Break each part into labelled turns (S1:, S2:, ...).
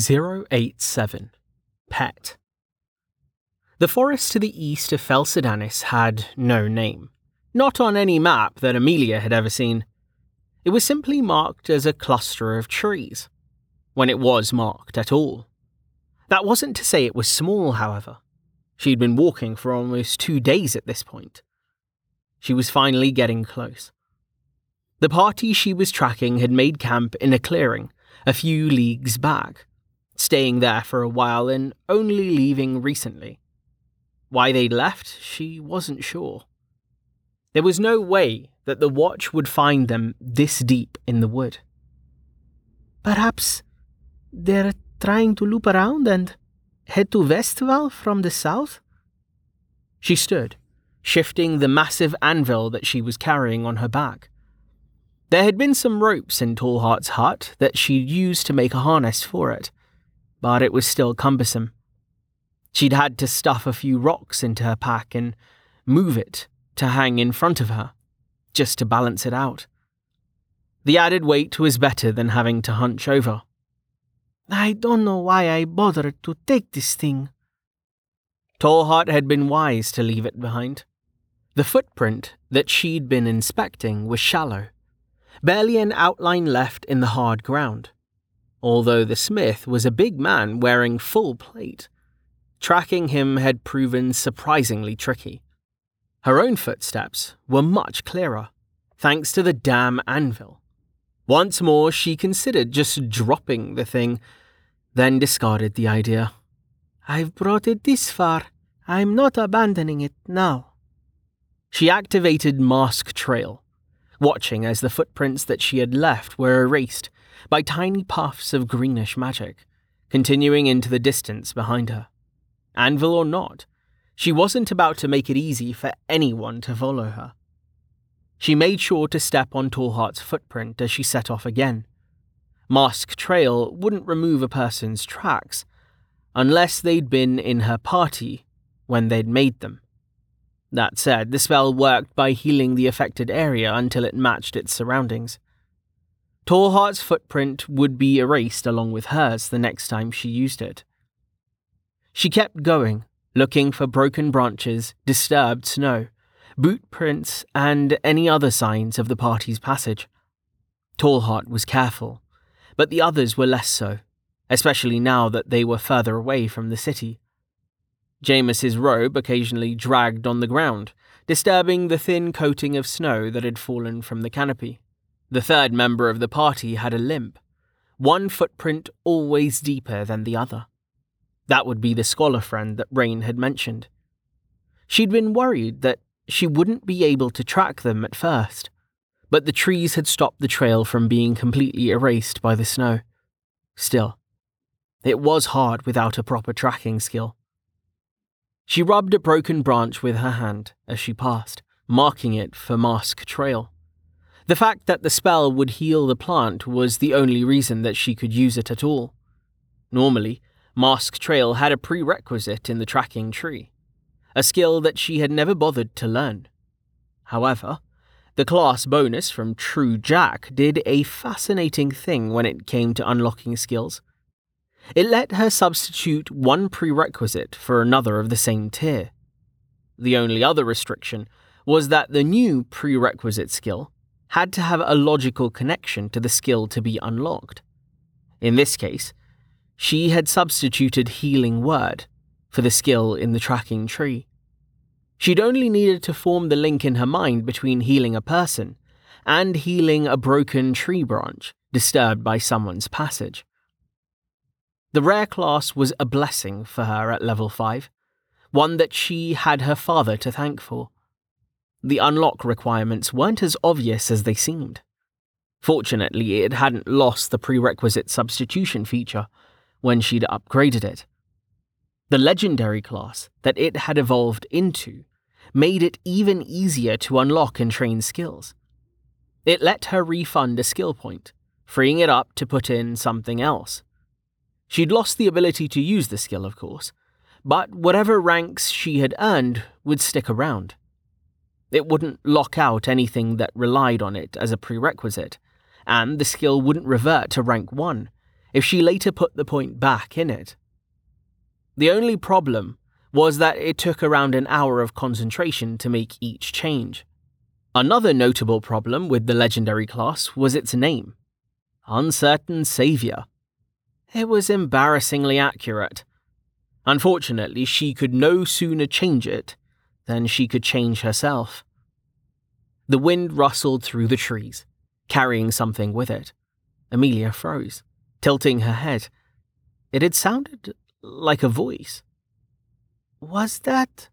S1: 087 Pet The forest to the east of Fel Sadanis had no name, not on any map that Amelia had ever seen. It was simply marked as a cluster of trees, when it was marked at all. That wasn't to say it was small, however. She'd been walking for almost two days at this point. She was finally getting close. The party she was tracking had made camp in a clearing a few leagues back staying there for a while and only leaving recently. Why they'd left, she wasn't sure. There was no way that the watch would find them this deep in the wood.
S2: Perhaps they're trying to loop around and head to Westval from the south?
S1: She stood, shifting the massive anvil that she was carrying on her back. There had been some ropes in Tallheart's hut that she'd used to make a harness for it, but it was still cumbersome. She'd had to stuff a few rocks into her pack and move it to hang in front of her, just to balance it out. The added weight was better than having to hunch over.
S2: I don't know why I bothered to take this thing.
S1: Tallheart had been wise to leave it behind. The footprint that she'd been inspecting was shallow, barely an outline left in the hard ground although the smith was a big man wearing full plate. Tracking him had proven surprisingly tricky. Her own footsteps were much clearer, thanks to the damn anvil. Once more, she considered just dropping the thing, then discarded the idea.
S2: I've brought it this far. I'm not abandoning it now.
S1: She activated Mask Trail, watching as the footprints that she had left were erased by tiny puffs of greenish magic, continuing into the distance behind her. Anvil or not, she wasn't about to make it easy for anyone to follow her. She made sure to step on Tallheart's footprint as she set off again. Mask Trail wouldn't remove a person's tracks unless they'd been in her party when they'd made them. That said, the spell worked by healing the affected area until it matched its surroundings. Tallheart's footprint would be erased along with hers the next time she used it. She kept going, looking for broken branches, disturbed snow, boot prints, and any other signs of the party's passage. Tallheart was careful, but the others were less so, especially now that they were further away from the city. James's robe occasionally dragged on the ground, disturbing the thin coating of snow that had fallen from the canopy. The third member of the party had a limp, one footprint always deeper than the other. That would be the scholar friend that Rain had mentioned. She'd been worried that she wouldn't be able to track them at first, but the trees had stopped the trail from being completely erased by the snow. Still, it was hard without a proper tracking skill. She rubbed a broken branch with her hand as she passed, marking it for Mask Trail. The fact that the spell would heal the plant was the only reason that she could use it at all. Normally, Mask Trail had a prerequisite in the tracking tree, a skill that she had never bothered to learn. However, the class bonus from True Jack did a fascinating thing when it came to unlocking skills. It let her substitute one prerequisite for another of the same tier. The only other restriction was that the new prerequisite skill had to have a logical connection to the skill to be unlocked. In this case, she had substituted Healing Word for the skill in the tracking tree. She'd only needed to form the link in her mind between healing a person and healing a broken tree branch disturbed by someone's passage. The rare class was a blessing for her at level 5, one that she had her father to thank for. The unlock requirements weren't as obvious as they seemed. Fortunately, it hadn't lost the prerequisite substitution feature when she'd upgraded it. The legendary class that it had evolved into made it even easier to unlock and train skills. It let her refund a skill point, freeing it up to put in something else. She'd lost the ability to use the skill, of course, but whatever ranks she had earned would stick around. It wouldn't lock out anything that relied on it as a prerequisite, and the skill wouldn't revert to rank 1, if she later put the point back in it. The only problem was that it took around an hour of concentration to make each change. Another notable problem with the legendary class was its name Uncertain Savior. It was embarrassingly accurate. Unfortunately, she could no sooner change it than she could change herself. The wind rustled through the trees, carrying something with it. Amelia froze, tilting her head. It had sounded like a voice.
S2: Was that?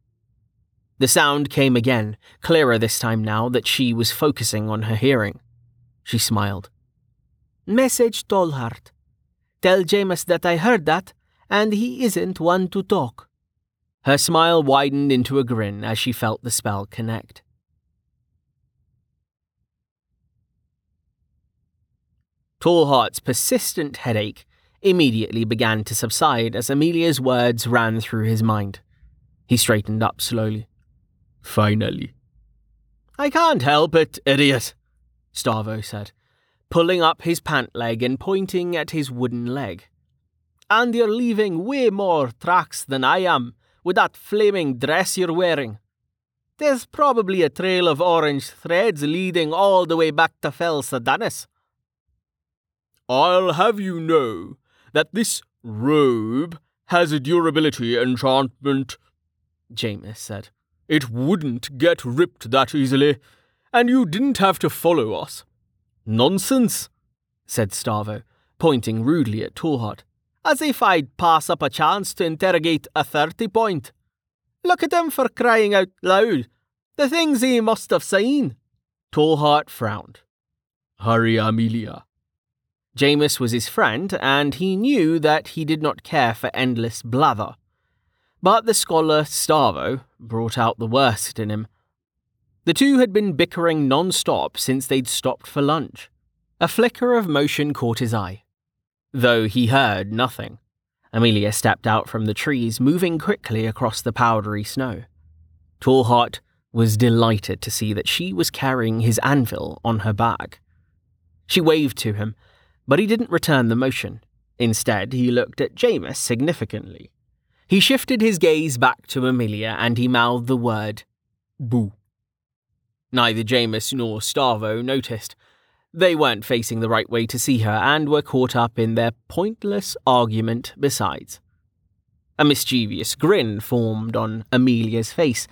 S1: The sound came again, clearer this time now that she was focusing on her hearing. She smiled.
S2: Message Tallheart. Tell Jameis that I heard that, and he isn't one to talk.
S1: Her smile widened into a grin as she felt the spell connect. Tallheart's persistent headache immediately began to subside as Amelia's words ran through his mind. He straightened up slowly. Finally. I can't help it, idiot, Starvo said, pulling up his pant leg and pointing at his wooden leg. And you're leaving way more tracks than I am with that flaming dress you're wearing. There's probably a trail of orange threads leading all the way back to Fel Sadanis. I'll have you know that this robe has a durability enchantment, Jameis said. It wouldn't get ripped that easily, and you didn't have to follow us. Nonsense, said Starvo, pointing rudely at Tallheart, as if I'd pass up a chance to interrogate a 30 point. Look at him for crying out loud. The things he must have seen. Tallheart frowned. Hurry, Amelia, Jameis was his friend, and he knew that he did not care for endless blather. But the scholar Starvo brought out the worst in him. The two had been bickering non stop since they'd stopped for lunch. A flicker of motion caught his eye. Though he heard nothing, Amelia stepped out from the trees, moving quickly across the powdery snow. Tallheart was delighted to see that she was carrying his anvil on her back. She waved to him, but he didn't return the motion. Instead, he looked at Jameis significantly. He shifted his gaze back to Amelia and he mouthed the word, Boo. Neither Jameis nor Starvo noticed. They weren't facing the right way to see her and were caught up in their pointless argument besides. A mischievous grin formed on Amelia's face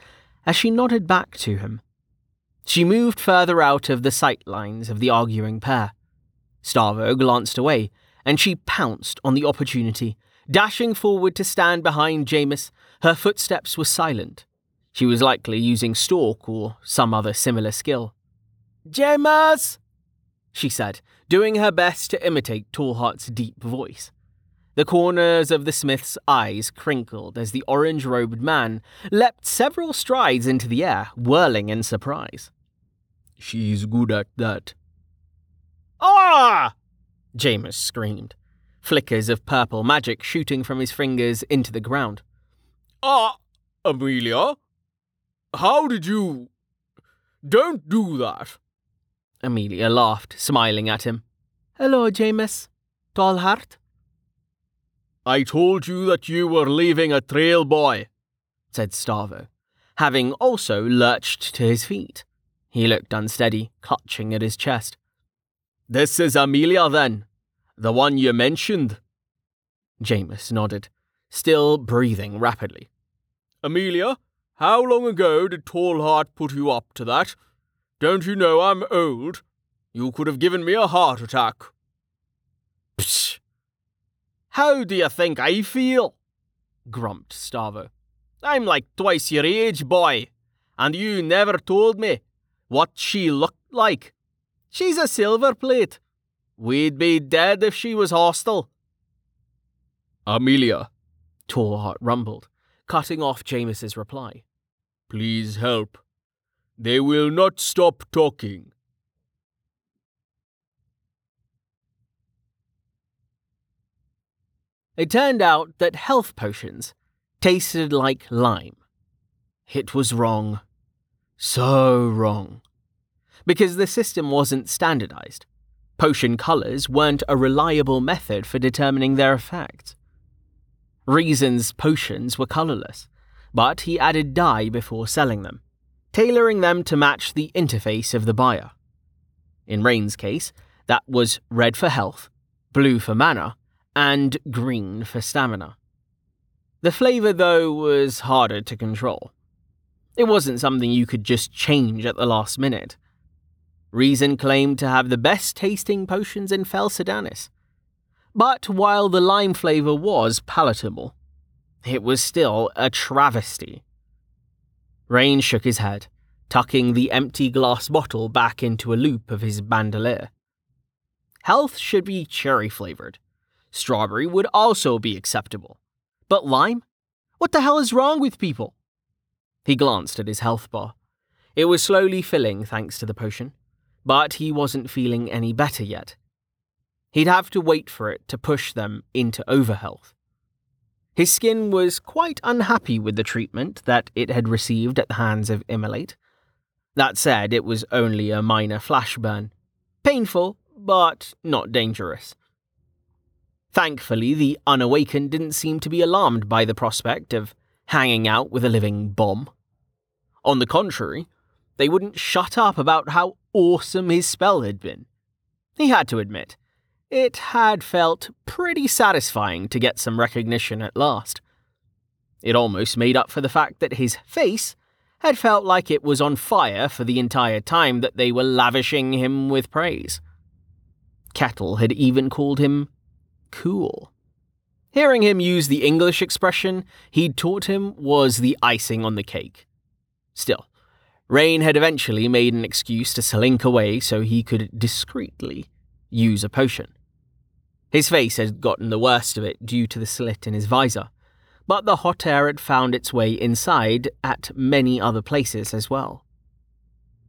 S1: as she nodded back to him. She moved further out of the sight lines of the arguing pair. Starvo glanced away, and she pounced on the opportunity. Dashing forward to stand behind Jameis, her footsteps were silent. She was likely using stalk or some other similar skill. Jameis! She said, doing her best to imitate Tallheart's deep voice. The corners of the smith's eyes crinkled as the orange robed man leapt several strides into the air, whirling in surprise. She's good at that, Ah! Jameis screamed, flickers of purple magic shooting from his fingers into the ground. Ah, Amelia? How did you. Don't do that. Amelia laughed, smiling at him.
S2: Hello, Jameis. Tallheart?
S1: I told you that you were leaving a trail, boy, said Starvo, having also lurched to his feet. He looked unsteady, clutching at his chest. This is Amelia, then? The one you mentioned? Jameis nodded, still breathing rapidly. Amelia, how long ago did Tallheart put you up to that? Don't you know I'm old? You could have given me a heart attack. Psh! How do you think I feel? grumped Starvo. I'm like twice your age, boy, and you never told me what she looked like. She's a silver plate. We'd be dead if she was hostile. Amelia, Tallheart rumbled, cutting off Jameis's reply. Please help. They will not stop talking. It turned out that health potions tasted like lime. It was wrong. So wrong because the system wasn't standardized. Potion colours weren't a reliable method for determining their effects. Reason's potions were colourless, but he added dye before selling them, tailoring them to match the interface of the buyer. In Rain's case, that was red for health, blue for mana, and green for stamina. The flavour, though, was harder to control. It wasn't something you could just change at the last minute. Reason claimed to have the best tasting potions in Fel Sadanis. But while the lime flavour was palatable, it was still a travesty. Rain shook his head, tucking the empty glass bottle back into a loop of his bandolier. Health should be cherry flavoured. Strawberry would also be acceptable. But lime? What the hell is wrong with people? He glanced at his health bar. It was slowly filling thanks to the potion but he wasn't feeling any better yet. He'd have to wait for it to push them into overhealth. His skin was quite unhappy with the treatment that it had received at the hands of Immolate. That said, it was only a minor flash burn. Painful, but not dangerous. Thankfully, the unawakened didn't seem to be alarmed by the prospect of hanging out with a living bomb. On the contrary, they wouldn't shut up about how awesome his spell had been. He had to admit, it had felt pretty satisfying to get some recognition at last. It almost made up for the fact that his face had felt like it was on fire for the entire time that they were lavishing him with praise. Kettle had even called him cool. Hearing him use the English expression he'd taught him was the icing on the cake. Still, Rain had eventually made an excuse to slink away so he could discreetly use a potion. His face had gotten the worst of it due to the slit in his visor, but the hot air had found its way inside at many other places as well.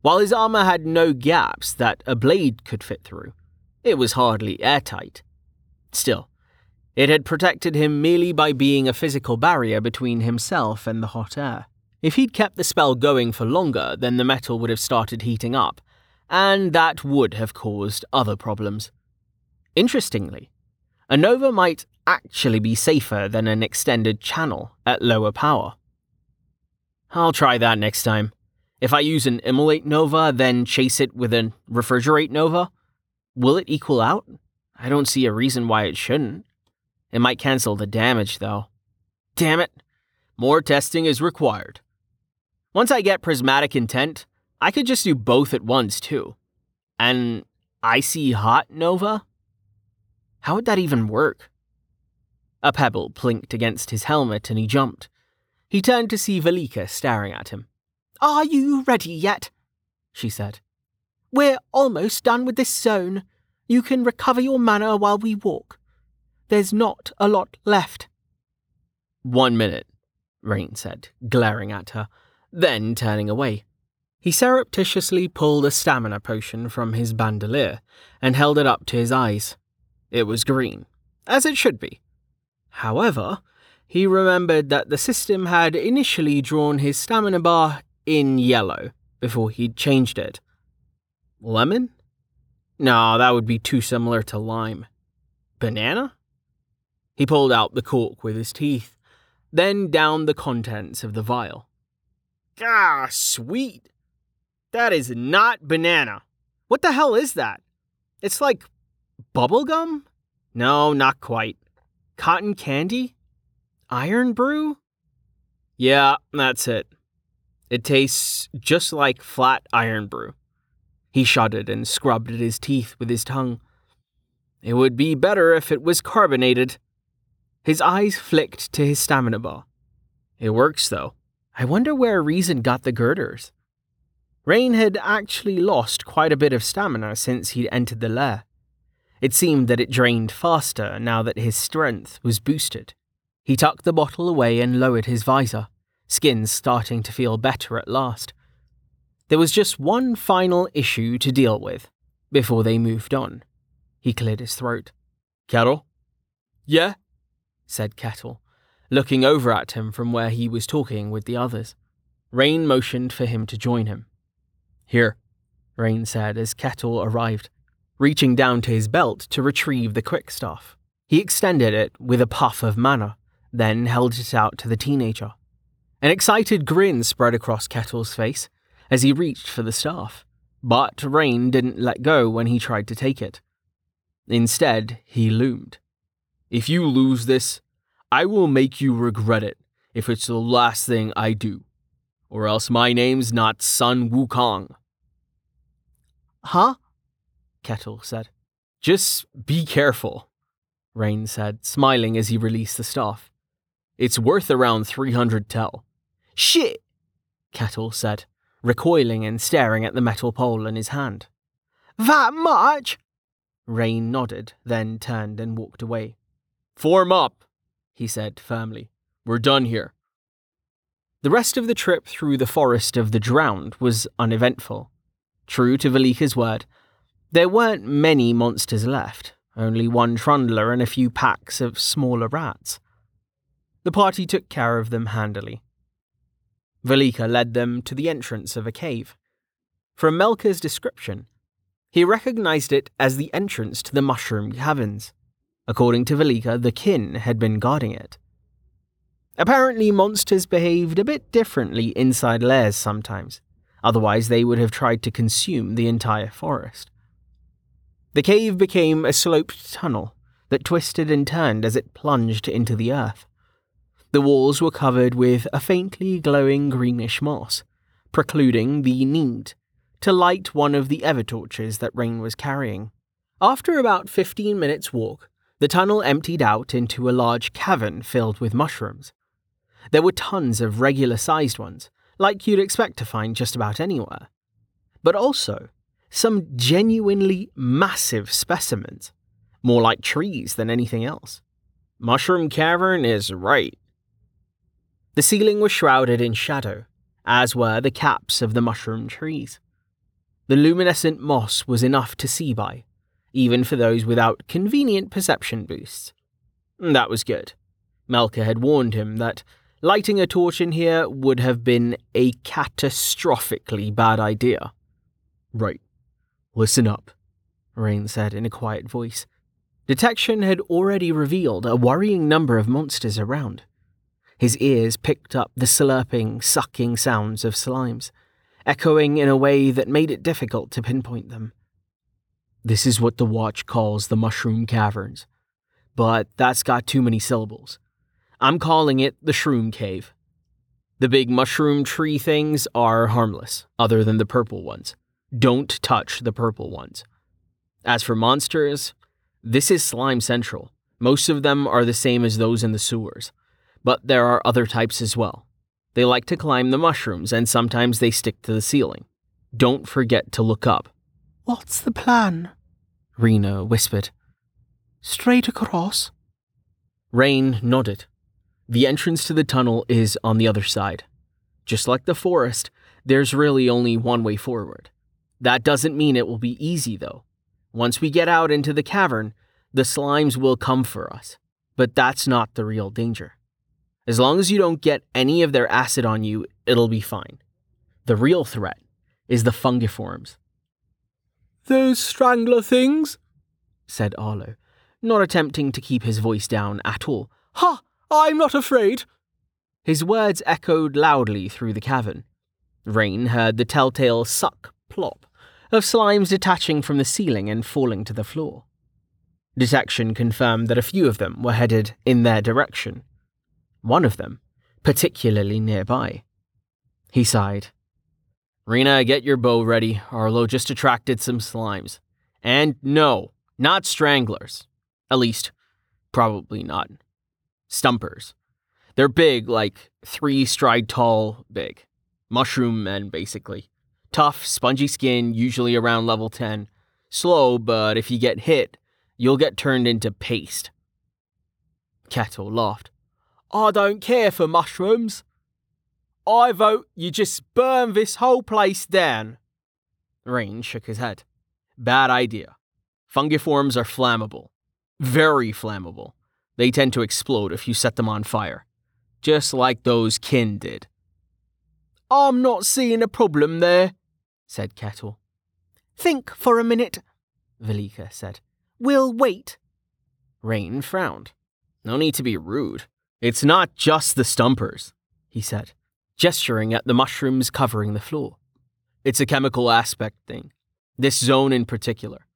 S1: While his armor had no gaps that a blade could fit through, it was hardly airtight. Still, it had protected him merely by being a physical barrier between himself and the hot air. If he'd kept the spell going for longer, then the metal would have started heating up, and that would have caused other problems. Interestingly, a nova might actually be safer than an extended channel at lower power. I'll try that next time. If I use an immolate nova, then chase it with a refrigerate nova, will it equal out? I don't see a reason why it shouldn't. It might cancel the damage, though. Damn it! More testing is required. Once I get prismatic intent, I could just do both at once too. And icy hot nova? How would that even work? A pebble plinked against his helmet and he jumped. He turned to see Velika staring at him.
S2: Are you ready yet? she said. We're almost done with this zone. You can recover your mana while we walk. There's not a lot left.
S1: One minute, Rain said, glaring at her then turning away. He surreptitiously pulled a stamina potion from his bandolier and held it up to his eyes. It was green, as it should be. However, he remembered that the system had initially drawn his stamina bar in yellow before he'd changed it. Lemon? No, that would be too similar to lime. Banana? He pulled out the cork with his teeth, then downed the contents of the vial. Ah, sweet. That is not banana. What the hell is that? It's like bubblegum? No, not quite. Cotton candy? Irn-Bru? Yeah, that's it. It tastes just like flat Irn-Bru. He shuddered and scrubbed at his teeth with his tongue. It would be better if it was carbonated. His eyes flicked to his stamina bar. It works, though. I wonder where Reason got the girders. Rain had actually lost quite a bit of stamina since he'd entered the lair. It seemed that it drained faster now that his strength was boosted. He tucked the bottle away and lowered his visor, skin starting to feel better at last. There was just one final issue to deal with before they moved on. He cleared his throat.
S3: Kettle?
S1: Yeah, said Kettle, looking over at him from where he was talking with the others. Rain motioned for him to join him.
S3: Here,
S1: Rain said as Kettle arrived. Reaching down to his belt to retrieve the quick staff. He extended it with a puff of mana, then held it out to the teenager. An excited grin spread across Kettle's face as he reached for the staff, but Rain didn't let go when he tried to take it. Instead, he loomed. If you lose this, I will make you regret it if it's the last thing I do, or else my name's not Sun Wukong.
S2: Huh?
S1: Kettle said. Just be careful, Rain said, smiling as he released the staff. It's worth around 300 tel.
S2: Shit,
S1: Kettle said, recoiling and staring at the metal pole in his hand.
S2: That much?
S1: Rain nodded, then turned and walked away. Form up, he said firmly. We're done here. The rest of the trip through the forest of the drowned was uneventful. True to Velika's word, there weren't many monsters left, only one trundler and a few packs of smaller rats. The party took care of them handily. Velika led them to the entrance of a cave. From Melka's description, he recognized it as the entrance to the mushroom caverns. According to Velika, the kin had been guarding it. Apparently, monsters behaved a bit differently inside lairs sometimes, otherwise, they would have tried to consume the entire forest. The cave became a sloped tunnel that twisted and turned as it plunged into the earth. The walls were covered with a faintly glowing greenish moss, precluding the need to light one of the evertorches that Rain was carrying. After about 15 minutes' walk, the tunnel emptied out into a large cavern filled with mushrooms. There were tons of regular sized ones, like you'd expect to find just about anywhere. But also, some genuinely massive specimens, more like trees than anything else. Mushroom Cavern is right. The ceiling was shrouded in shadow, as were the caps of the mushroom trees. The luminescent moss was enough to see by, even for those without convenient perception boosts. That was good. Melka had warned him that lighting a torch in here would have been a catastrophically bad idea. Right. Listen up, Rain said in a quiet voice. Detection had already revealed a worrying number of monsters around. His ears picked up the slurping, sucking sounds of slimes, echoing in a way that made it difficult to pinpoint them. This is what the watch calls the Mushroom Caverns, but that's got too many syllables. I'm calling it the Shroom Cave. The big mushroom tree things are harmless, other than the purple ones. Don't touch the purple ones. As for monsters, this is Slime Central. Most of them are the same as those in the sewers, but there are other types as well. They like to climb the mushrooms and sometimes they stick to the ceiling. Don't forget to look up.
S2: What's the plan?
S1: Rena whispered.
S2: Straight across?
S1: Rain nodded. The entrance to the tunnel is on the other side. Just like the forest, there's really only one way forward. That doesn't mean it will be easy, though. Once we get out into the cavern, the slimes will come for us. But that's not the real danger. As long as you don't get any of their acid on you, it'll be fine. The real threat is the fungiforms.
S2: Those strangler things?
S1: said Arlo, not attempting to keep his voice down at all.
S2: Ha! I'm not afraid.
S1: His words echoed loudly through the cavern. Rain heard the telltale suck plop of slimes detaching from the ceiling and falling to the floor. Detection confirmed that a few of them were headed in their direction. One of them, particularly nearby. He sighed. Rena, get your bow ready. Arlo just attracted some slimes. And no, not stranglers. At least, probably not. Stumpers. They're big, like three stride tall big. Mushroom men, basically. Tough, spongy skin, usually around level 10. Slow, but if you get hit, you'll get turned into paste. Kettle laughed.
S2: I don't care for mushrooms. I vote you just burn this whole place down.
S1: Rain shook his head. Bad idea. Fungiforms are flammable. Very flammable. They tend to explode if you set them on fire. Just like those kin did.
S2: I'm not seeing a problem there, said Kettle.
S3: Think for a minute,
S1: Velika said.
S2: We'll wait.
S1: Rain frowned. No need to be rude. It's not just the stumpers, he said, gesturing at the mushrooms covering the floor. It's a chemical aspect thing. This zone in particular.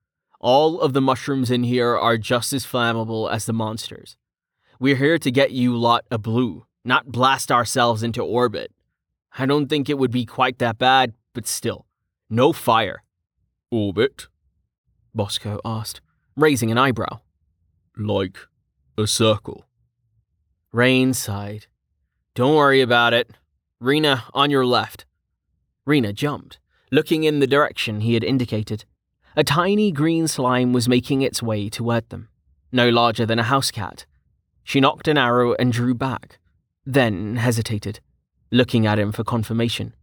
S1: All of the mushrooms in here are just as flammable as the monsters. We're here to get you lot a blue, not blast ourselves into orbit. I don't think it would be quite that bad, but still, no fire.
S3: Orbit?
S1: Bosco asked, raising an eyebrow.
S3: Like a circle.
S1: Rain sighed. Don't worry about it. Rena, on your left. Rena jumped, looking in the direction he had indicated. A tiny green slime was making its way toward them, no larger than a house cat. She knocked an arrow and drew back, then hesitated, looking at him for confirmation.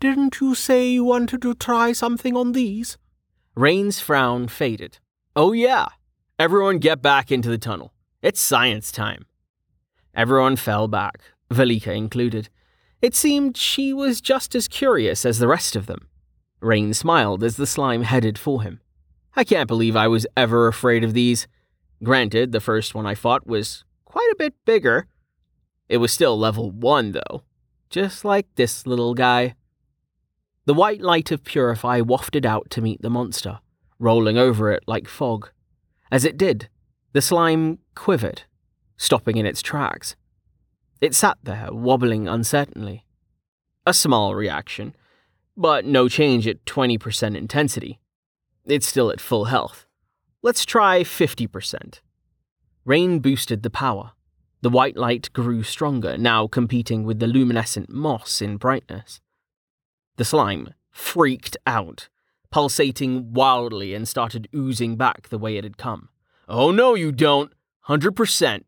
S2: Didn't you say you wanted to try something on these?
S1: Rain's frown faded. Oh, yeah. Everyone get back into the tunnel. It's science time. Everyone fell back, Velika included. It seemed she was just as curious as the rest of them. Rain smiled as the slime headed for him. I can't believe I was ever afraid of these. Granted, the first one I fought was quite a bit bigger. It was still level 1, though, just like this little guy. The white light of Purify wafted out to meet the monster, rolling over it like fog. As it did, the slime quivered, stopping in its tracks. It sat there, wobbling uncertainly. A small reaction, but no change at 20% intensity. It's still at full health. Let's try 50%. Rain boosted the power. The white light grew stronger, now competing with the luminescent moss in brightness. The slime freaked out, pulsating wildly, and started oozing back the way it had come. Oh no, you don't. 100%.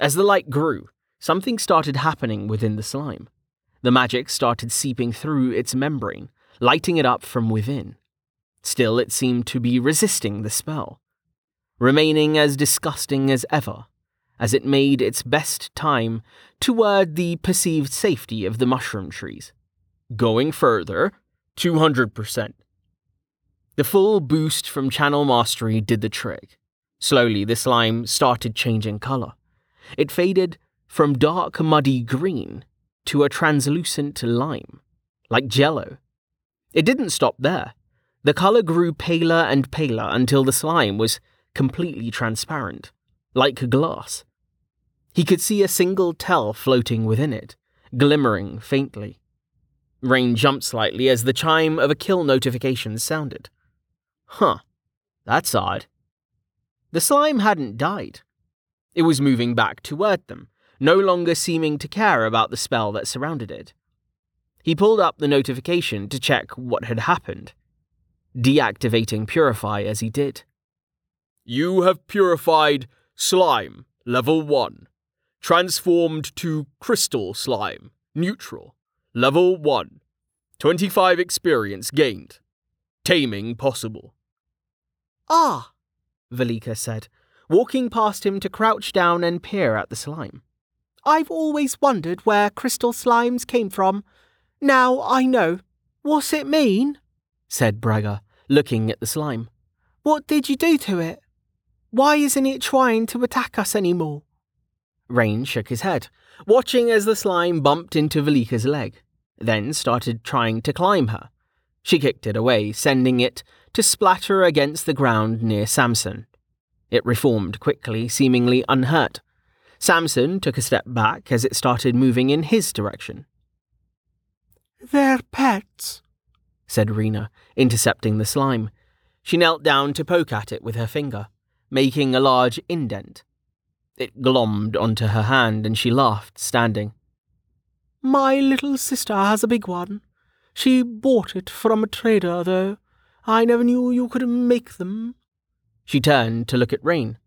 S1: As the light grew, something started happening within the slime. The magic started seeping through its membrane, lighting it up from within. Still, it seemed to be resisting the spell, remaining as disgusting as ever, as it made its best time toward the perceived safety of the mushroom trees. Going further, 200%. The full boost from channel mastery did the trick. Slowly, the slime started changing color. It faded from dark, muddy green to a translucent lime, like jello. It didn't stop there. The color grew paler and paler until the slime was completely transparent, like glass. He could see a single tel floating within it, glimmering faintly. Rain jumped slightly as the chime of a kill notification sounded. Huh, that's odd. The slime hadn't died. It was moving back toward them, no longer seeming to care about the spell that surrounded it. He pulled up the notification to check what had happened, deactivating Purify as he did.
S3: You have purified slime, level 1. Transformed to crystal slime, neutral, level 1. 25 experience gained. Taming possible.
S2: Ah,
S1: Velika said, walking past him to crouch down and peer at the slime.
S2: I've always wondered where crystal slimes came from. Now I know. What's it mean?
S1: said Brega, looking at the slime.
S2: What did you do to it? Why isn't it trying to attack us anymore?
S1: Rain shook his head, watching as the slime bumped into Velika's leg, then started trying to climb her. She kicked it away, sending it to splatter against the ground near Samson. It reformed quickly, seemingly unhurt. Samson took a step back as it started moving in his direction.
S2: They're pets,
S1: said Rena, intercepting the slime. She knelt down to poke at it with her finger, making a large indent. It glommed onto her hand and she laughed, standing.
S2: My little sister has a big one. She bought it from a trader, though. I never knew you could make them.
S1: She turned to look at Rain.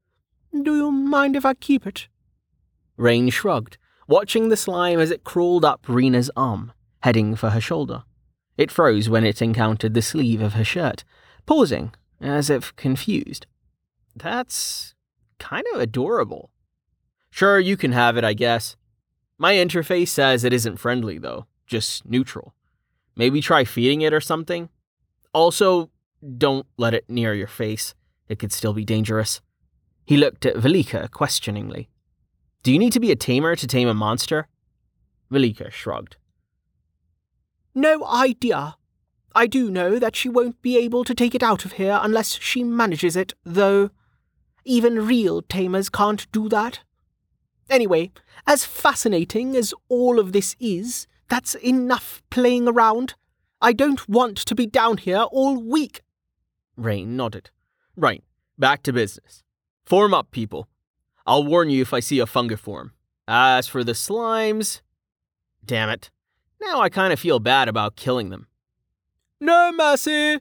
S2: Do you mind if I keep it?
S1: Rain shrugged, watching the slime as it crawled up Rena's arm, heading for her shoulder. It froze when it encountered the sleeve of her shirt, pausing, as if confused. That's kind of adorable. Sure, you can have it, I guess. My interface says it isn't friendly, though, just neutral. Maybe try feeding it or something? Also, Don't let it near your face. It could still be dangerous. He looked at Velika questioningly. Do you need to be a tamer to tame a monster? Velika shrugged.
S2: No idea. I do know that she won't be able to take it out of here unless she manages it, though. Even real tamers can't do that. Anyway, as fascinating as all of this is, that's enough playing around. I don't want to be down here all week.
S1: Rain nodded.
S3: Right, back to business. Form up, people. I'll warn you if I see a fungiform. As for the slimes. Damn it. Now I kind of feel bad about killing them.
S2: No mercy,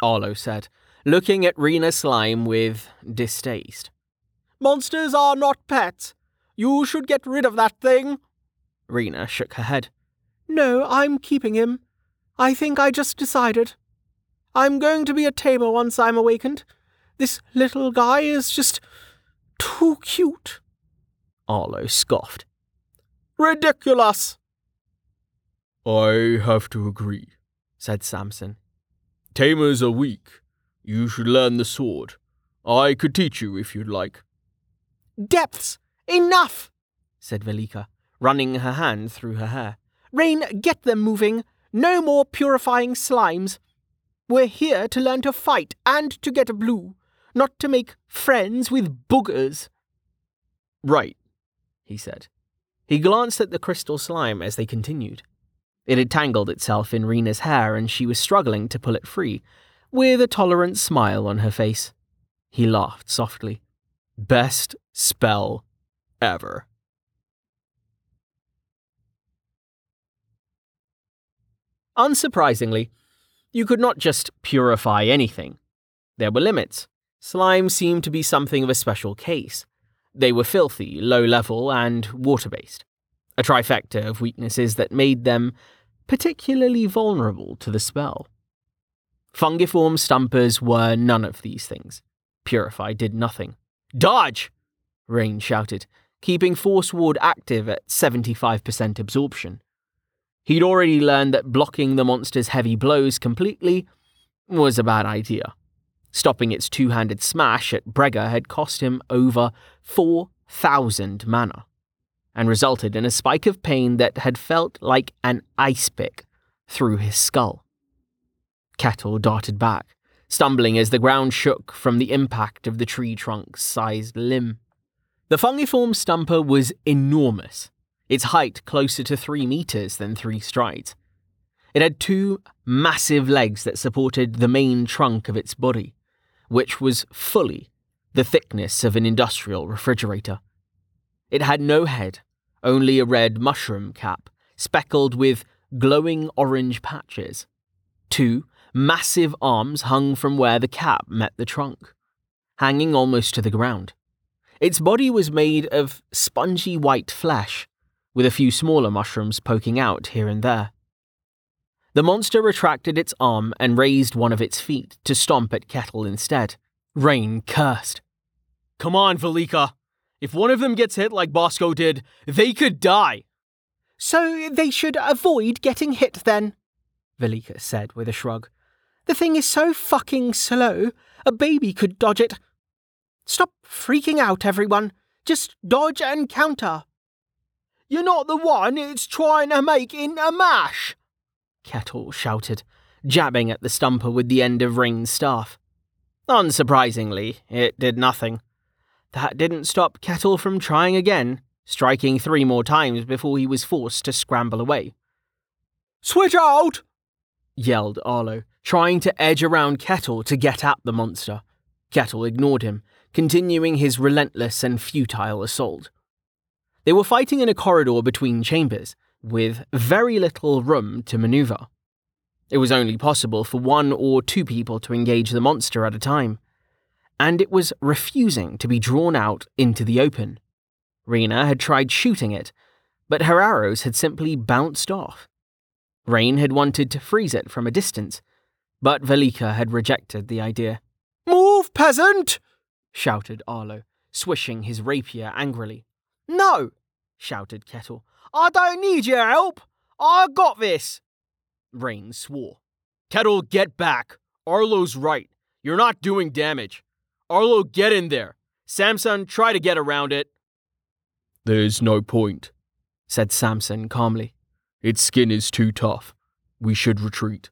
S1: Arlo said, looking at Rena Slime with distaste.
S2: Monsters are not pets. You should get rid of that thing.
S1: Rena shook her head.
S2: No, I'm keeping him. I think I just decided. I'm going to be a tamer once I'm awakened. This little guy is just too cute.
S1: Arlo scoffed.
S2: Ridiculous.
S3: I have to agree,
S1: said Samson.
S3: Tamers are weak. You should learn the sword. I could teach you if you'd like.
S2: Depths! Enough!
S1: said Velika, running her hand through her hair.
S2: Rain, get them moving. No more purifying slimes. We're here to learn to fight and to get a blue, not to make friends with boogers.
S3: Right,
S1: he said. He glanced at the crystal slime as they continued. It had tangled itself in Rena's hair and she was struggling to pull it free, with a tolerant smile on her face. He laughed softly.
S3: Best spell ever.
S1: Unsurprisingly, you could not just purify anything. There were limits. Slime seemed to be something of a special case. They were filthy, low level, and water based. A trifecta of weaknesses that made them particularly vulnerable to the spell. Fungiform stumpers were none of these things. Purify did nothing. Dodge! Rain shouted, keeping Force Ward active at 75% absorption. He'd already learned that blocking the monster's heavy blows completely was a bad idea. Stopping its two handed smash at Brega had cost him over 4,000 mana and resulted in a spike of pain that had felt like an ice pick through his skull. Kettle darted back, stumbling as the ground shook from the impact of the tree trunk's sized limb. The fungiform stumper was enormous, its height closer to three meters than three strides. It had two massive legs that supported the main trunk of its body, which was fully the thickness of an industrial refrigerator. It had no head, only a red mushroom cap, speckled with glowing orange patches. Two massive arms hung from where the cap met the trunk, hanging almost to the ground. Its body was made of spongy white flesh, with a few smaller mushrooms poking out here and there. The monster retracted its arm and raised one of its feet to stomp at Kettle instead. Rain cursed.
S3: Come on, Velika. If one of them gets hit like Bosco did, they could die.
S2: So they should avoid getting hit then, Velika said with a shrug. The thing is so fucking slow, a baby could dodge it. Stop freaking out, everyone. Just dodge and counter. You're not the one it's trying to make in a mash,
S1: Kettle shouted, jabbing at the stumper with the end of Rain's staff. Unsurprisingly, it did nothing. That didn't stop Kettle from trying again, striking three more times before he was forced to scramble away.
S2: Switch out!
S1: yelled Arlo, trying to edge around Kettle to get at the monster. Kettle ignored him, continuing his relentless and futile assault. They were fighting in a corridor between chambers, with very little room to maneuver. It was only possible for one or two people to engage the monster at a time, and it was refusing to be drawn out into the open. Rena had tried shooting it, but her arrows had simply bounced off. Rain had wanted to freeze it from a distance, but Velika had rejected the idea.
S2: Move, peasant!
S1: Shouted Arlo, swishing his rapier angrily.
S2: No! shouted Kettle. I don't need your help. I got this.
S1: Rain swore.
S3: Kettle, get back, Arlo's right. You're not doing damage. Arlo, get in there. Samson, try to get around it.
S1: There's no point, said Samson calmly. Its skin is too tough. We should retreat.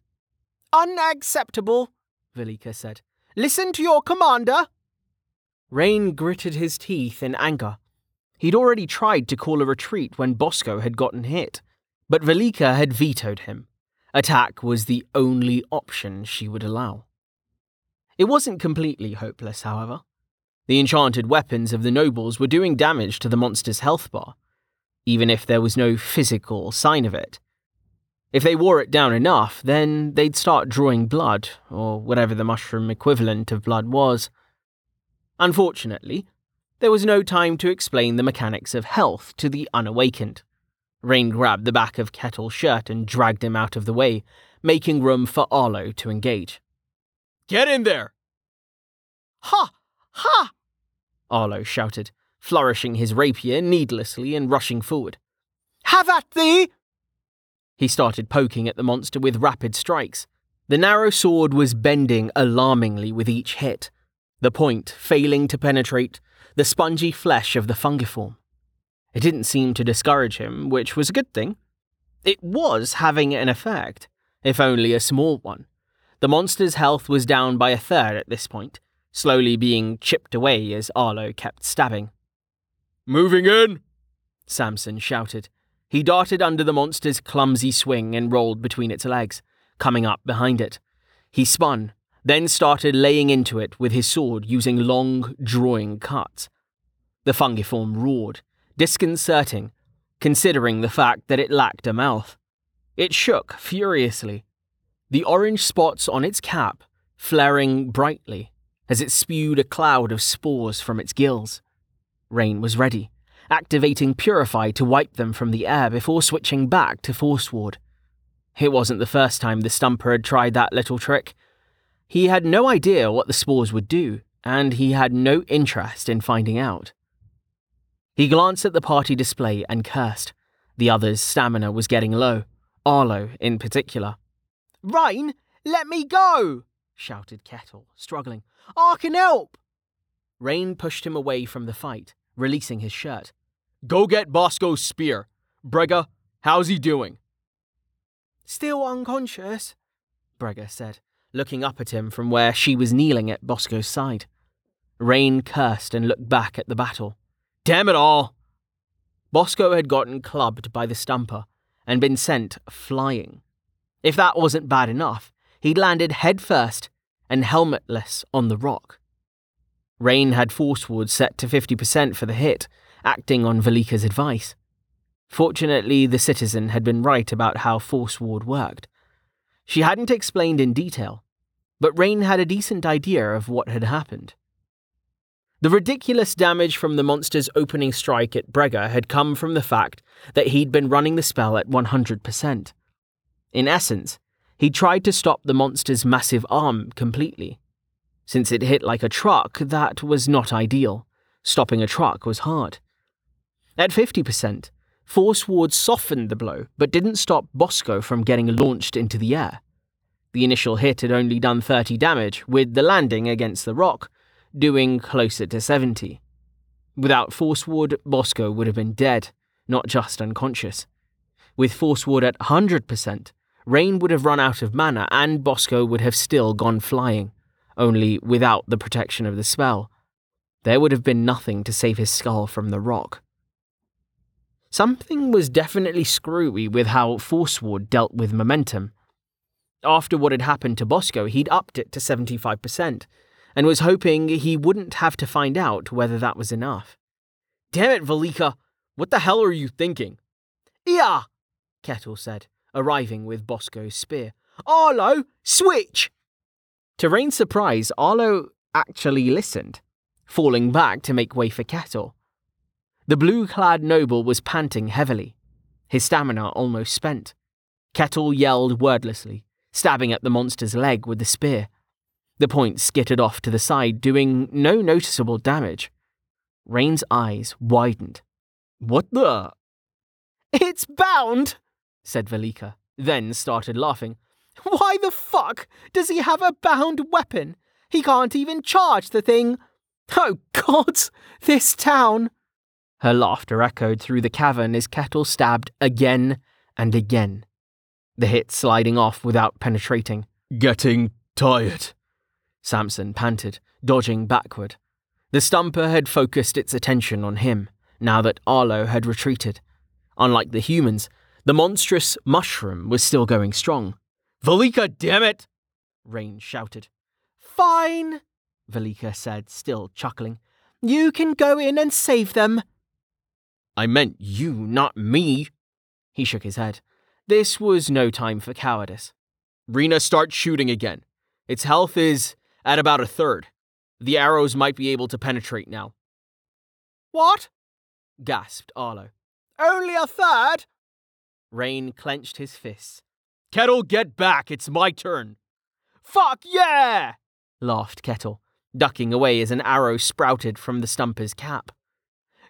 S2: Unacceptable, Velika said. Listen to your commander.
S1: Rain gritted his teeth in anger. He'd already tried to call a retreat when Bosco had gotten hit, but Velika had vetoed him. Attack was the only option she would allow. It wasn't completely hopeless, however. The enchanted weapons of the nobles were doing damage to the monster's health bar, even if there was no physical sign of it. If they wore it down enough, then they'd start drawing blood, or whatever the mushroom equivalent of blood was. Unfortunately, there was no time to explain the mechanics of health to the unawakened. Rain grabbed the back of Kettle's shirt and dragged him out of the way, making room for Arlo to engage.
S3: Get in there!
S2: Ha! Ha!
S1: Arlo shouted, flourishing his rapier needlessly and rushing forward.
S2: Have at thee!
S1: He started poking at the monster with rapid strikes. The narrow sword was bending alarmingly with each hit, the point failing to penetrate the spongy flesh of the fungiform. It didn't seem to discourage him, which was a good thing. It was having an effect, if only a small one. The monster's health was down by a third at this point, slowly being chipped away as Arlo kept stabbing.
S3: Moving in!
S1: Samson shouted. He darted under the monster's clumsy swing and rolled between its legs, coming up behind it. He spun, then started laying into it with his sword using long, drawing cuts. The fungiform roared, disconcerting, considering the fact that it lacked a mouth. It shook furiously, the orange spots on its cap flaring brightly as it spewed a cloud of spores from its gills. Rain was ready, activating Purify to wipe them from the air before switching back to Force Ward. It wasn't the first time the Stumper had tried that little trick. He had no idea what the spores would do, and he had no interest in finding out. He glanced at the party display and cursed. The others' stamina was getting low, Arlo in particular.
S2: Rain, let me go! shouted Kettle, struggling. I can help!
S1: Rain pushed him away from the fight, releasing his shirt.
S3: Go get Bosco's spear. Brega, how's he doing?
S2: Still unconscious,
S1: Brega said, looking up at him from where she was kneeling at Bosco's side. Rain cursed and looked back at the battle.
S3: Damn it all!
S1: Bosco had gotten clubbed by the stumper and been sent flying. If that wasn't bad enough, he'd landed headfirst and helmetless on the rock. Rain had force ward set to 50% for the hit, acting on Velika's advice. Fortunately, the citizen had been right about how force ward worked. She hadn't explained in detail, but Rain had a decent idea of what had happened. The ridiculous damage from the monster's opening strike at Brega had come from the fact that he'd been running the spell at 100%. In essence, he tried to stop the monster's massive arm completely. Since it hit like a truck, that was not ideal. Stopping a truck was hard. At 50%, Force Ward softened the blow, but didn't stop Bosco from getting launched into the air. The initial hit had only done 30 damage, with the landing against the rock doing closer to 70. Without Force Ward, Bosco would have been dead, not just unconscious. With Force Ward at 100%, Rain would have run out of mana and Bosco would have still gone flying, only without the protection of the spell. There would have been nothing to save his skull from the rock. Something was definitely screwy with how Force Ward dealt with momentum. After what had happened to Bosco, he'd upped it to 75%, and was hoping he wouldn't have to find out whether that was enough.
S3: Damn it, Velika! What the hell are you thinking?
S2: Yeah,
S1: Kettle said, arriving with Bosco's spear.
S2: Arlo, switch!
S1: To Rain's surprise, Arlo actually listened, falling back to make way for Kettle. The blue clad noble was panting heavily, his stamina almost spent. Kettle yelled wordlessly, stabbing at the monster's leg with the spear. The point skittered off to the side, doing no noticeable damage. Rain's eyes widened.
S3: What the?
S2: It's bound,
S1: said Velika, then started laughing.
S2: Why the fuck does he have a bound weapon? He can't even charge the thing. Oh, gods, this town.
S1: Her laughter echoed through the cavern as Kettle stabbed again and again, the hit sliding off without penetrating.
S3: Getting tired.
S1: Samson panted, dodging backward. The stumper had focused its attention on him, now that Arlo had retreated. Unlike the humans, the monstrous mushroom was still going strong.
S3: Velika, damn it!
S1: Rain shouted.
S2: Fine,
S1: Velika said, still chuckling.
S2: You can go in and save them.
S3: I meant you, not me.
S1: He shook his head. This was no time for cowardice.
S3: Rena, start shooting again. Its health is at about a third. The arrows might be able to penetrate now.
S2: What?
S1: gasped Arlo.
S2: Only a third?
S1: Rain clenched his fists.
S3: Kettle, get back. It's my turn.
S2: Fuck yeah!
S1: laughed Kettle, ducking away as an arrow sprouted from the stumper's cap.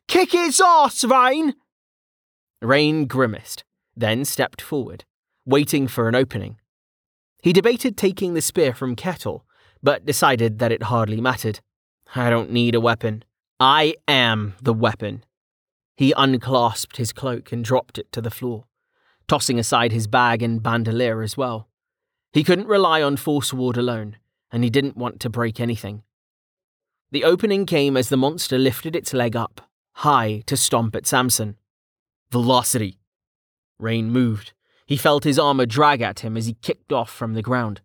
S2: Kick his ass, Rain!
S1: Rain grimaced, then stepped forward, waiting for an opening. He debated taking the spear from Kettle, but decided that it hardly mattered. I don't need a weapon. I am the weapon. He unclasped his cloak and dropped it to the floor, tossing aside his bag and bandolier as well. He couldn't rely on force ward alone, and he didn't want to break anything. The opening came as the monster lifted its leg up, high, to stomp at Samson.
S3: Velocity.
S1: Rain moved. He felt his armor drag at him as he kicked off from the ground.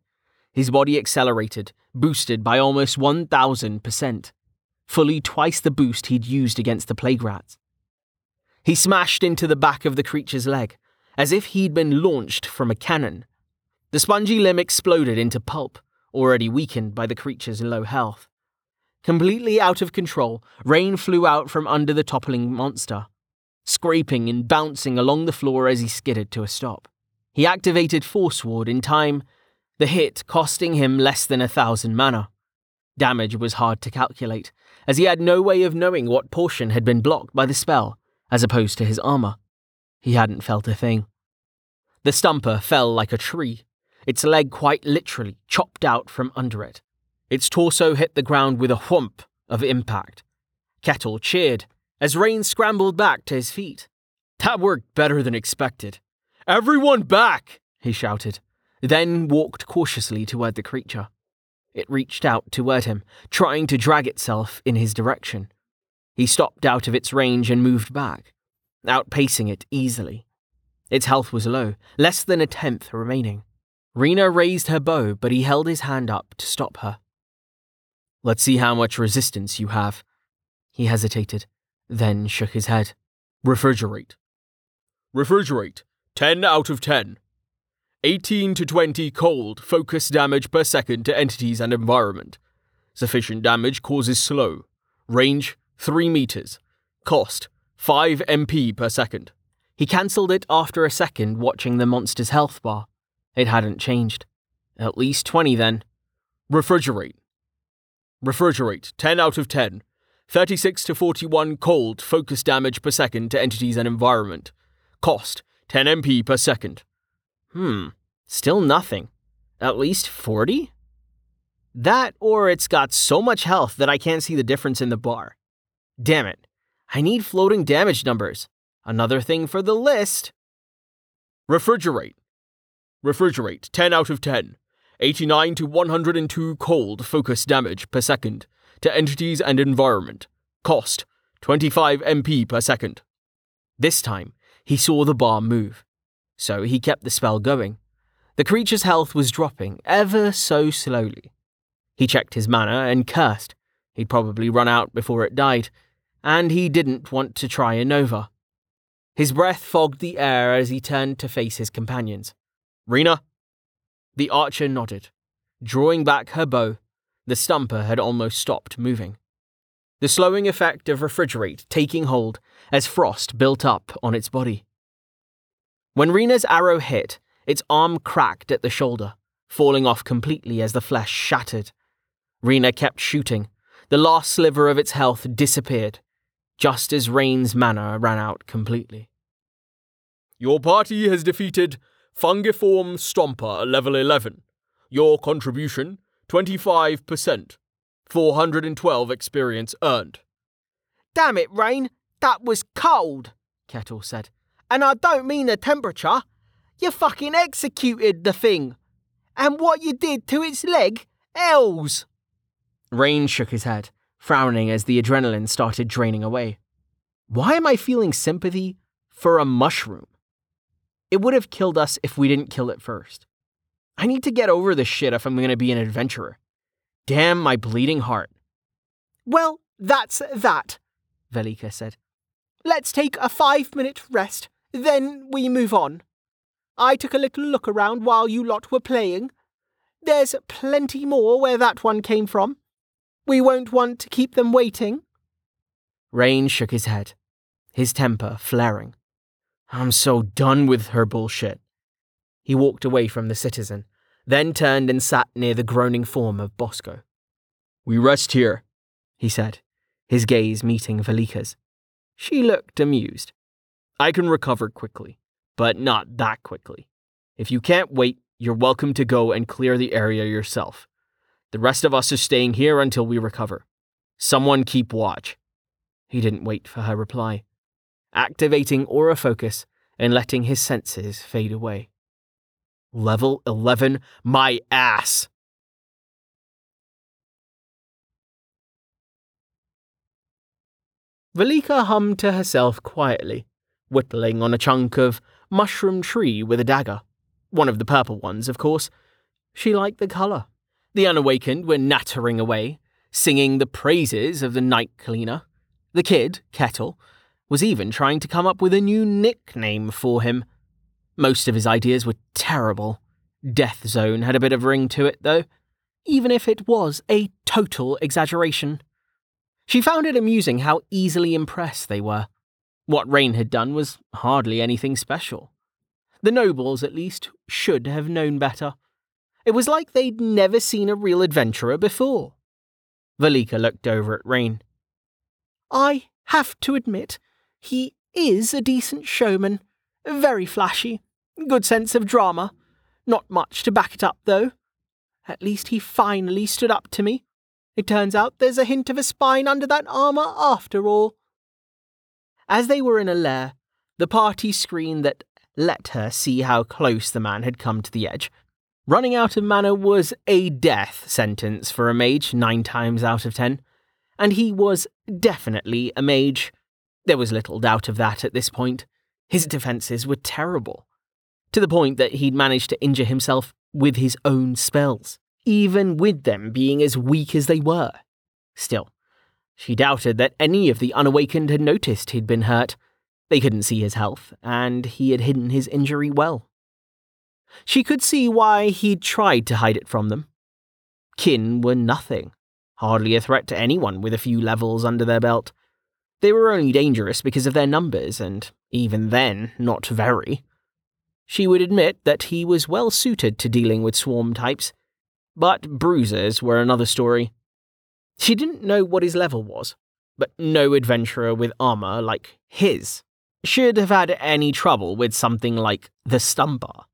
S1: His body accelerated, boosted by almost 1000%, fully twice the boost he'd used against the plague rats. He smashed into the back of the creature's leg, as if he'd been launched from a cannon. The spongy limb exploded into pulp, already weakened by the creature's low health. Completely out of control, Rain flew out from under the toppling monster, scraping and bouncing along the floor as he skidded to a stop. He activated Force Ward in time, the hit costing him less than a thousand mana. Damage was hard to calculate, as he had no way of knowing what portion had been blocked by the spell, as opposed to his armor. He hadn't felt a thing. The stumper fell like a tree, its leg quite literally chopped out from under it. Its torso hit the ground with a whomp of impact. Kettle cheered as Rain scrambled back to his feet.
S3: That worked better than expected. Everyone back!
S1: he shouted, then walked cautiously toward the creature. It reached out toward him, trying to drag itself in his direction. He stopped out of its range and moved back, outpacing it easily. Its health was low, less than a tenth remaining. Rena raised her bow, but he held his hand up to stop her. Let's see how much resistance you have. He hesitated, then shook his head.
S3: Refrigerate. Refrigerate. 10 out of 10. 18 to 20 cold, focus damage per second to entities and environment. Sufficient damage causes slow. Range 3 meters. Cost 5 MP per second.
S1: He cancelled it after a second watching the monster's health bar. It hadn't changed. At least 20 then.
S3: Refrigerate. Refrigerate, 10 out of 10. 36 to 41 cold, focus damage per second to entities and environment. Cost, 10 MP per second.
S1: Hmm, still nothing. At least 40? That or it's got so much health that I can't see the difference in the bar. Damn it. I need floating damage numbers. Another thing for the list.
S3: Refrigerate. Refrigerate, 10 out of 10. 89 to 102 cold focus damage per second to entities and environment. Cost 25 MP per second.
S1: This time, he saw the bar move. So he kept the spell going. The creature's health was dropping ever so slowly. He checked his mana and cursed. He'd probably run out before it died, and he didn't want to try a Nova. His breath fogged the air as he turned to face his companions.
S3: Rena?
S1: The archer nodded. Drawing back her bow, the stumper had almost stopped moving. The slowing effect of refrigerate taking hold as frost built up on its body. When Rena's arrow hit, its arm cracked at the shoulder, falling off completely as the flesh shattered. Rena kept shooting. The last sliver of its health disappeared, just as Rain's mana ran out completely.
S3: Your party has defeated Fungiform Stomper, level 11. Your contribution, 25%. 412 experience earned.
S2: Damn it, Rain, that was cold, Kettle said. And I don't mean the temperature. You fucking executed the thing. And what you did to its leg, ells.
S1: Rain shook his head, frowning as the adrenaline started draining away. Why am I feeling sympathy for a mushroom? It would have killed us if we didn't kill it first. I need to get over this shit if I'm going to be an adventurer. Damn my bleeding heart.
S2: Well, that's that, Velika said. Let's take a five minute rest, then we move on. I took a little look around while you lot were playing. There's plenty more where that one came from. We won't want to keep them waiting.
S1: Rain shook his head, his temper flaring. I'm so done with her bullshit. He walked away from the citizen, then turned and sat near the groaning form of Bosco. We rest here, he said, his gaze meeting Velika's. She looked amused. I can recover quickly, but not that quickly. If you can't wait, you're welcome to go and clear the area yourself. The rest of us are staying here until we recover. Someone keep watch. He didn't wait for her reply, activating aura focus and letting his senses fade away. Level 11, my ass! Velika hummed to herself quietly, whittling on a chunk of mushroom tree with a dagger. One of the purple ones, of course. She liked the colour. The unawakened were nattering away, singing the praises of the night cleaner. The kid, Kettle, was even trying to come up with a new nickname for him. Most of his ideas were terrible. Death Zone had a bit of ring to it, though, even if it was a total exaggeration. She found it amusing how easily impressed they were. What Rain had done was hardly anything special. The nobles, at least, should have known better. It was like they'd never seen a real adventurer before. Velika looked over at Rain.
S2: I have to admit, he is a decent showman. Very flashy. Good sense of drama. Not much to back it up, though. At least he finally stood up to me. It turns out there's a hint of a spine under that armour after all. As they were in a lair, the party screen that let her see how close the man had come to the edge. Running out of mana was a death sentence for a mage nine times out of ten, and he was definitely a mage. There was little doubt of that at this point. His defences were terrible, to the point that he'd managed to injure himself with his own spells even with them being as weak as they were. Still, she doubted that any of the unawakened had noticed he'd been hurt. They couldn't see his health, and he had hidden his injury well. She could see why he'd tried to hide it from them. Kin were nothing, hardly a threat to anyone with a few levels under their belt. They were only dangerous because of their numbers, and even then, not very. She would admit that he was well suited to dealing with swarm types, but bruises were another story. She didn't know what his level was, but no adventurer with armour like his should have had any trouble with something like the Stumper.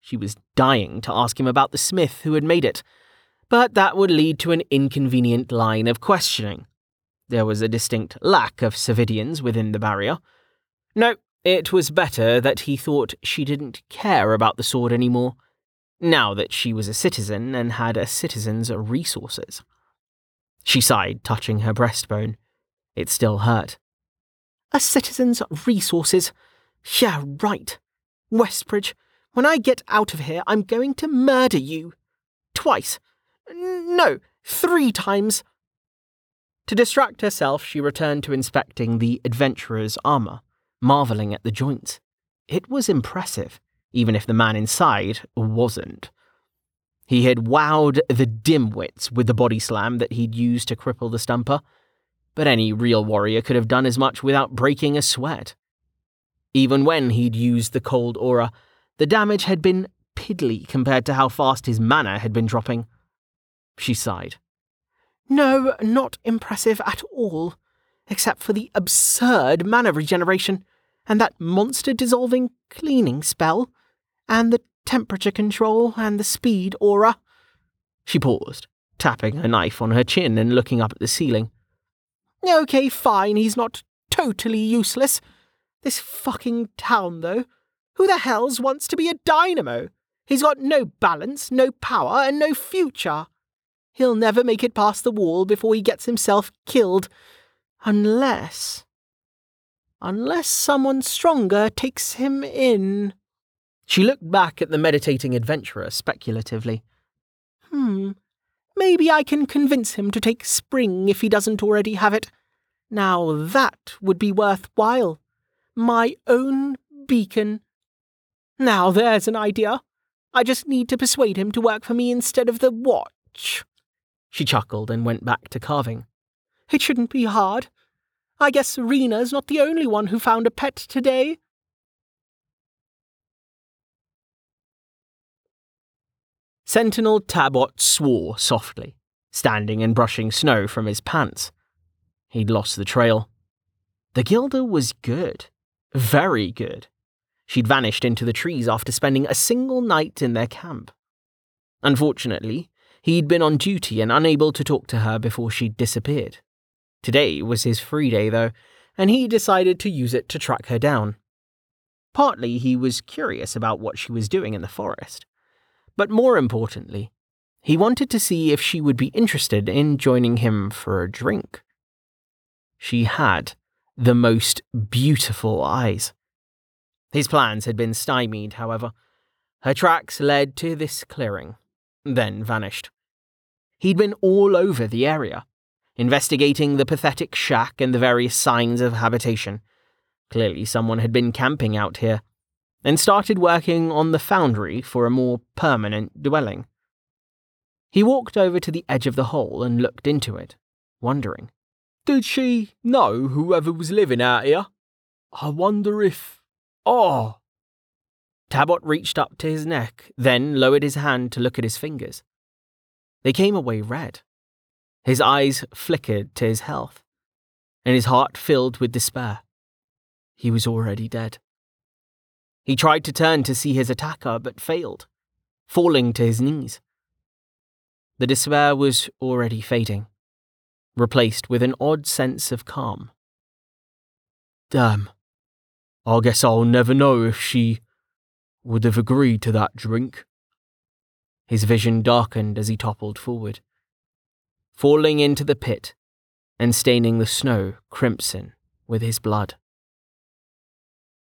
S2: She was dying to ask him about the smith who had made it, but that would lead to an inconvenient line of questioning. There was a distinct lack of Cividians within the barrier. No, it was better that he thought she didn't care about the sword anymore now that she was a citizen and had a citizen's resources. She sighed, touching her breastbone. It still hurt. A citizen's resources? Yeah, right. Westbridge, when I get out of here, I'm going to murder you. Twice. No, three times.
S1: To distract herself, she returned to inspecting the adventurer's armour, marvelling at the joint. It was impressive even if the man inside wasn't. He had wowed the dimwits with the body slam that he'd used to cripple the stumper, but any real warrior could have done as much without breaking a sweat. Even when he'd used the cold aura, the damage had been piddly compared to how fast his mana had been dropping. She sighed.
S2: No, not impressive at all, except for the absurd mana regeneration and that monster dissolving cleaning spell. And the temperature control and the speed aura.
S1: She paused, tapping her knife on her chin and looking up at the ceiling.
S2: Okay, fine, he's not totally useless. This fucking town, though. Who the hell's wants to be a dynamo? He's got no balance, no power, and no future. He'll never make it past the wall before he gets himself killed. Unless. Unless someone stronger takes him in.
S1: She looked back at the meditating adventurer speculatively.
S2: Hmm. Maybe I can convince him to take spring if he doesn't already have it. Now that would be worthwhile. My own beacon. Now there's an idea. I just need to persuade him to work for me instead of the watch.
S1: She chuckled and went back to carving.
S2: It shouldn't be hard. I guess Rena's not the only one who found a pet today.
S1: Sentinel Tabot swore softly, standing and brushing snow from his pants. He'd lost the trail. The Gilda was good. Very good. She'd vanished into the trees after spending a single night in their camp. Unfortunately, he'd been on duty and unable to talk to her before she'd disappeared. Today was his free day, though, and he decided to use it to track her down. Partly he was curious about what she was doing in the forest, but more importantly, he wanted to see if she would be interested in joining him for a drink. She had the most beautiful eyes. His plans had been stymied, however. Her tracks led to this clearing, then vanished. He'd been all over the area, investigating the pathetic shack and the various signs of habitation. Clearly, someone had been camping out here, and started working on the foundry for a more permanent dwelling. He walked over to the edge of the hole and looked into it, wondering.
S3: Did she know whoever was living out here? I wonder if. Oh!
S1: Tabot reached up to his neck, then lowered his hand to look at his fingers. They came away red. His eyes flickered to his health, and his heart filled with despair. He was already dead. He tried to turn to see his attacker, but failed, falling to his knees. The despair was already fading replaced with an odd sense of calm.
S3: Damn. I guess I'll never know if she would have agreed to that drink.
S1: His vision darkened as he toppled forward, falling into the pit and staining the snow crimson with his blood.